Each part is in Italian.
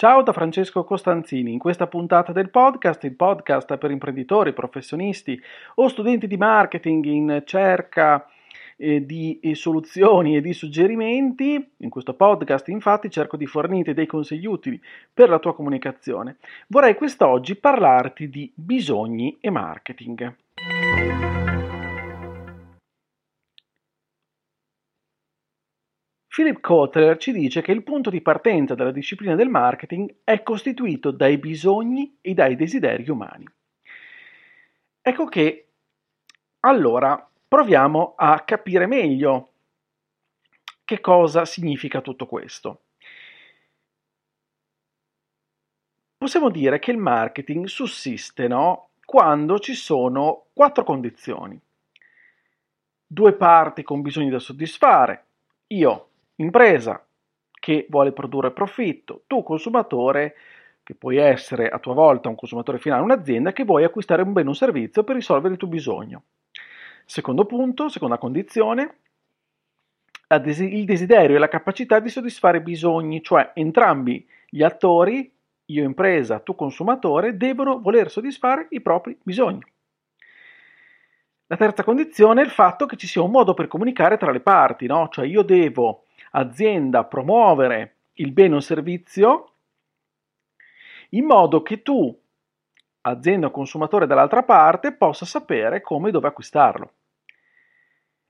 Ciao da Francesco Costanzini, in questa puntata del podcast, il podcast per imprenditori, professionisti o studenti di marketing in cerca eh, di eh, soluzioni e di suggerimenti. In questo podcast infatti cerco di fornirti dei consigli utili per la tua comunicazione. Vorrei quest'oggi parlarti di bisogni e marketing. Philip Kotler ci dice che il punto di partenza della disciplina del marketing è costituito dai bisogni e dai desideri umani. Ecco che allora proviamo a capire meglio che cosa significa tutto questo. Possiamo dire che il marketing sussiste no? quando ci sono quattro condizioni. Due parti con bisogni da soddisfare, io impresa che vuole produrre profitto, tu consumatore che puoi essere a tua volta un consumatore finale, un'azienda che vuoi acquistare un bene o un servizio per risolvere il tuo bisogno. Secondo punto, seconda condizione, il desiderio e la capacità di soddisfare i bisogni, cioè entrambi gli attori, io impresa, tu consumatore, devono voler soddisfare i propri bisogni. La terza condizione è il fatto che ci sia un modo per comunicare tra le parti, no? cioè io devo azienda promuovere il bene o servizio in modo che tu, azienda o consumatore dall'altra parte, possa sapere come e dove acquistarlo.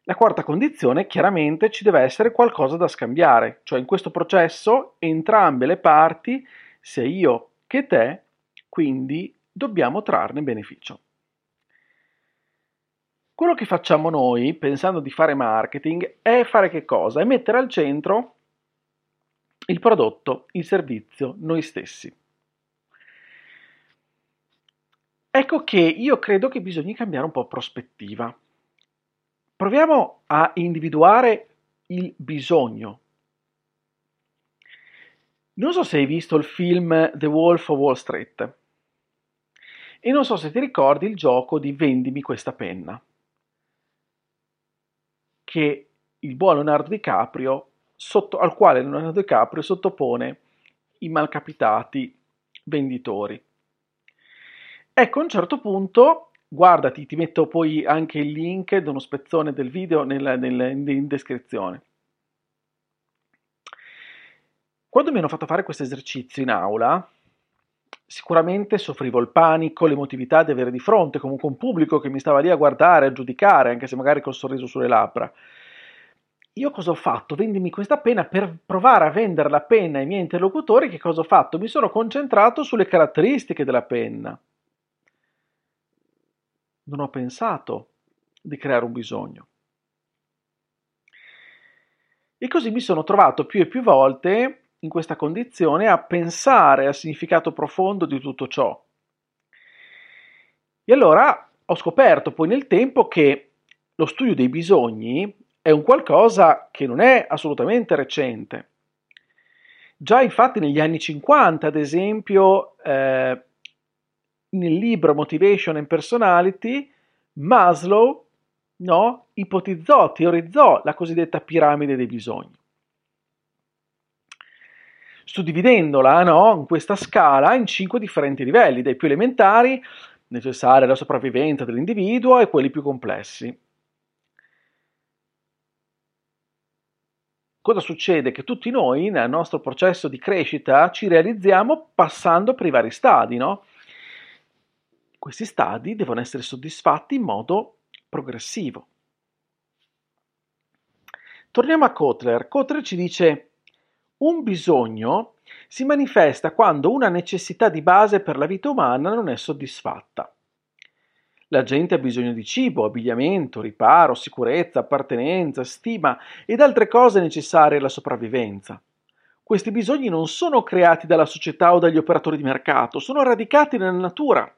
La quarta condizione, chiaramente, ci deve essere qualcosa da scambiare, cioè in questo processo entrambe le parti, sia io che te, quindi dobbiamo trarne beneficio. Quello che facciamo noi, pensando di fare marketing, è fare che cosa? È mettere al centro il prodotto, il servizio, noi stessi. Ecco che io credo che bisogna cambiare un po' prospettiva. Proviamo a individuare il bisogno. Non so se hai visto il film The Wolf of Wall Street e non so se ti ricordi il gioco di vendimi questa penna che il buon Leonardo DiCaprio, sotto, al quale Leonardo DiCaprio sottopone i malcapitati venditori. Ecco, a un certo punto, guardati, ti metto poi anche il link di uno spezzone del video nel, nel, in descrizione. Quando mi hanno fatto fare questo esercizio in aula, sicuramente soffrivo il panico, l'emotività di avere di fronte comunque un pubblico che mi stava lì a guardare, a giudicare, anche se magari col sorriso sulle labbra. Io cosa ho fatto? Vendimi questa penna per provare a vendere la penna ai miei interlocutori. Che cosa ho fatto? Mi sono concentrato sulle caratteristiche della penna. Non ho pensato di creare un bisogno. E così mi sono trovato più e più volte in questa condizione a pensare al significato profondo di tutto ciò. E allora ho scoperto poi nel tempo che lo studio dei bisogni è un qualcosa che non è assolutamente recente. Già infatti negli anni 50, ad esempio, eh, nel libro Motivation and Personality, Maslow no, ipotizzò, teorizzò la cosiddetta piramide dei bisogni suddividendola no, in questa scala in cinque differenti livelli, dai più elementari, necessari alla sopravvivenza dell'individuo, e quelli più complessi. Cosa succede? Che tutti noi nel nostro processo di crescita ci realizziamo passando per i vari stadi, no? Questi stadi devono essere soddisfatti in modo progressivo. Torniamo a Kotler. Kotler ci dice un bisogno si manifesta quando una necessità di base per la vita umana non è soddisfatta. La gente ha bisogno di cibo, abbigliamento, riparo, sicurezza, appartenenza, stima ed altre cose necessarie alla sopravvivenza. Questi bisogni non sono creati dalla società o dagli operatori di mercato, sono radicati nella natura.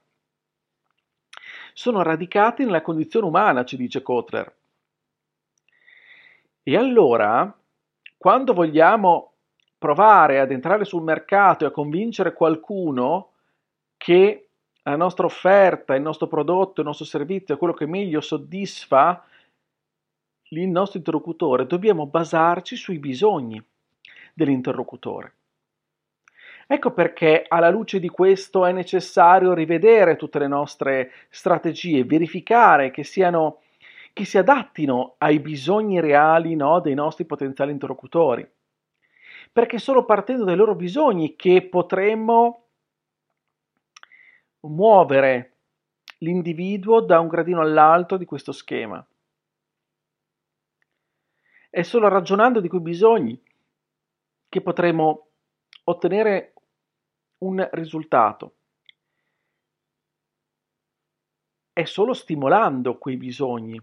Sono radicati nella condizione umana, ci dice Kotler. E allora, quando vogliamo provare ad entrare sul mercato e a convincere qualcuno che la nostra offerta, il nostro prodotto, il nostro servizio è quello che meglio soddisfa il nostro interlocutore, dobbiamo basarci sui bisogni dell'interlocutore. Ecco perché alla luce di questo è necessario rivedere tutte le nostre strategie, verificare che, siano, che si adattino ai bisogni reali no, dei nostri potenziali interlocutori. Perché è solo partendo dai loro bisogni che potremmo muovere l'individuo da un gradino all'altro di questo schema. È solo ragionando di quei bisogni che potremo ottenere un risultato. È solo stimolando quei bisogni.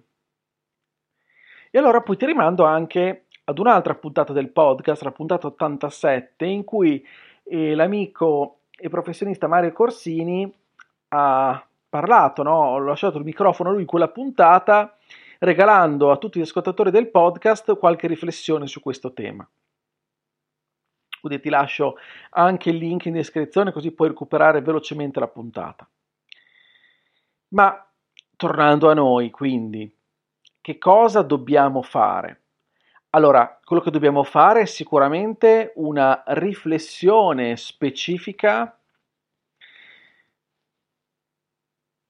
E allora poi ti rimando anche ad un'altra puntata del podcast, la puntata 87, in cui eh, l'amico e professionista Mario Corsini ha parlato, no? ho lasciato il microfono a lui in quella puntata regalando a tutti gli ascoltatori del podcast qualche riflessione su questo tema. Quindi ti lascio anche il link in descrizione così puoi recuperare velocemente la puntata. Ma tornando a noi, quindi, che cosa dobbiamo fare? Allora, quello che dobbiamo fare è sicuramente una riflessione specifica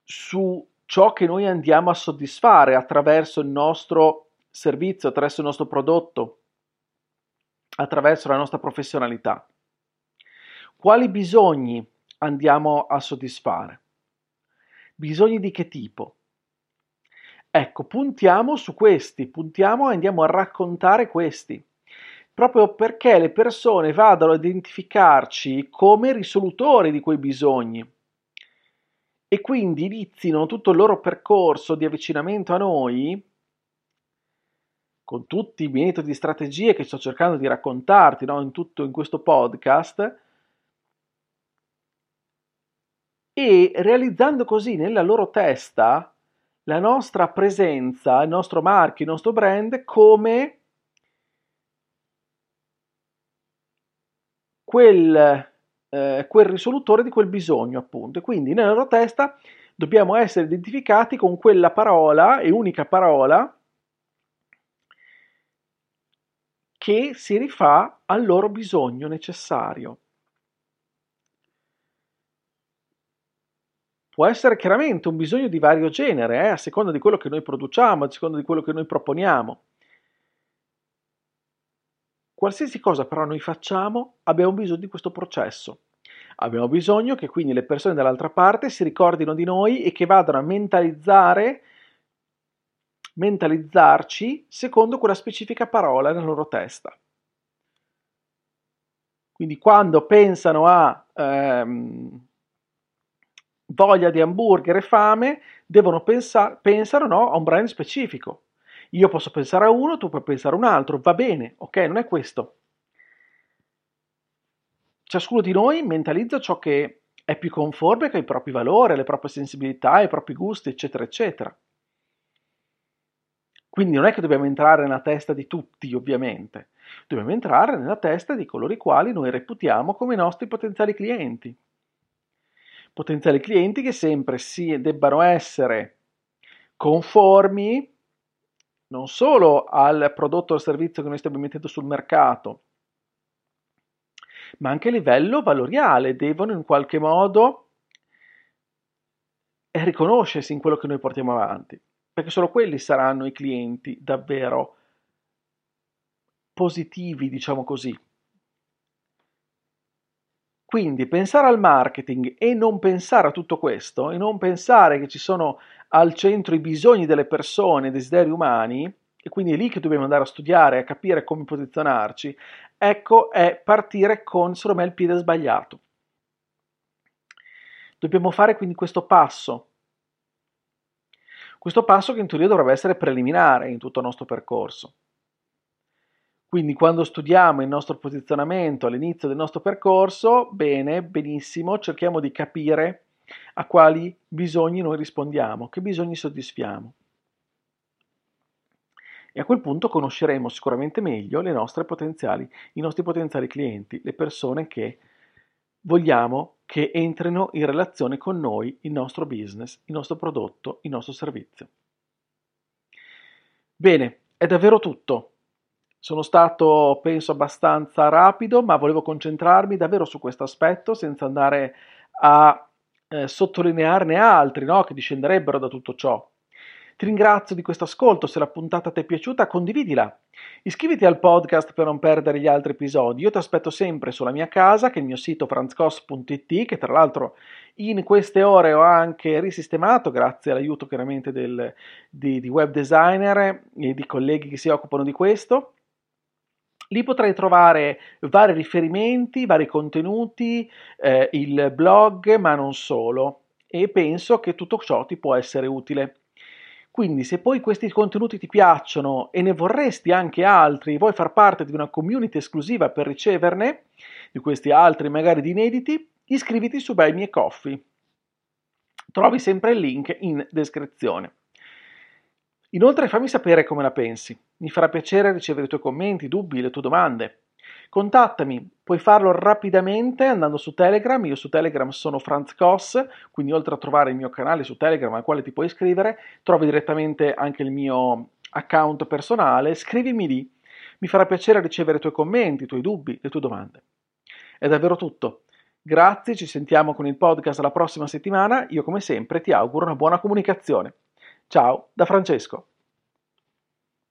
su ciò che noi andiamo a soddisfare attraverso il nostro servizio, attraverso il nostro prodotto, attraverso la nostra professionalità. Quali bisogni andiamo a soddisfare? Bisogni di che tipo? Ecco, puntiamo su questi, puntiamo e andiamo a raccontare questi, proprio perché le persone vadano a identificarci come risolutori di quei bisogni e quindi inizino tutto il loro percorso di avvicinamento a noi con tutti i metodi e strategie che sto cercando di raccontarti no? in tutto in questo podcast e realizzando così nella loro testa la nostra presenza, il nostro marchio, il nostro brand come quel eh, quel risolutore di quel bisogno, appunto. E quindi nella loro testa dobbiamo essere identificati con quella parola e unica parola che si rifà al loro bisogno necessario. Può essere chiaramente un bisogno di vario genere, eh, a seconda di quello che noi produciamo, a seconda di quello che noi proponiamo. Qualsiasi cosa però noi facciamo, abbiamo bisogno di questo processo. Abbiamo bisogno che quindi le persone dall'altra parte si ricordino di noi e che vadano a mentalizzare, mentalizzarci secondo quella specifica parola nella loro testa. Quindi quando pensano a ehm, voglia di hamburger e fame, devono pensare, pensare no, a un brand specifico. Io posso pensare a uno, tu puoi pensare a un altro, va bene, ok? Non è questo. Ciascuno di noi mentalizza ciò che è più conforme con i propri valori, le proprie sensibilità, i propri gusti, eccetera, eccetera. Quindi non è che dobbiamo entrare nella testa di tutti, ovviamente. Dobbiamo entrare nella testa di coloro i quali noi reputiamo come i nostri potenziali clienti. Potenziali clienti che sempre si debbano essere conformi non solo al prodotto o al servizio che noi stiamo mettendo sul mercato, ma anche a livello valoriale, devono in qualche modo riconoscersi in quello che noi portiamo avanti, perché solo quelli saranno i clienti davvero positivi, diciamo così. Quindi pensare al marketing e non pensare a tutto questo, e non pensare che ci sono al centro i bisogni delle persone, i desideri umani, e quindi è lì che dobbiamo andare a studiare, a capire come posizionarci, ecco è partire con, secondo me, il piede sbagliato. Dobbiamo fare quindi questo passo, questo passo che in teoria dovrebbe essere preliminare in tutto il nostro percorso. Quindi quando studiamo il nostro posizionamento all'inizio del nostro percorso, bene, benissimo, cerchiamo di capire a quali bisogni noi rispondiamo, che bisogni soddisfiamo. e a quel punto conosceremo sicuramente meglio i nostri potenziali clienti, le persone che vogliamo che entrino in relazione con noi, il nostro business, il nostro prodotto, il nostro servizio. Bene, è davvero tutto. Sono stato, penso, abbastanza rapido, ma volevo concentrarmi davvero su questo aspetto senza andare a eh, sottolinearne altri no? che discenderebbero da tutto ciò. Ti ringrazio di questo ascolto, se la puntata ti è piaciuta condividila. Iscriviti al podcast per non perdere gli altri episodi. Io ti aspetto sempre sulla mia casa, che è il mio sito franzcos.it, che tra l'altro in queste ore ho anche risistemato, grazie all'aiuto chiaramente del, di, di web designer e di colleghi che si occupano di questo. Lì potrai trovare vari riferimenti, vari contenuti, eh, il blog, ma non solo. E penso che tutto ciò ti può essere utile. Quindi se poi questi contenuti ti piacciono e ne vorresti anche altri, vuoi far parte di una community esclusiva per riceverne, di questi altri magari di inediti, iscriviti su Buy Me Coffee. Trovi sempre il link in descrizione. Inoltre fammi sapere come la pensi, mi farà piacere ricevere i tuoi commenti, dubbi, le tue domande. Contattami, puoi farlo rapidamente andando su Telegram, io su Telegram sono Franz Koss, quindi oltre a trovare il mio canale su Telegram al quale ti puoi iscrivere, trovi direttamente anche il mio account personale, scrivimi lì, mi farà piacere ricevere i tuoi commenti, i tuoi dubbi, le tue domande. È davvero tutto. Grazie, ci sentiamo con il podcast la prossima settimana, io come sempre ti auguro una buona comunicazione. Ciao da Francesco.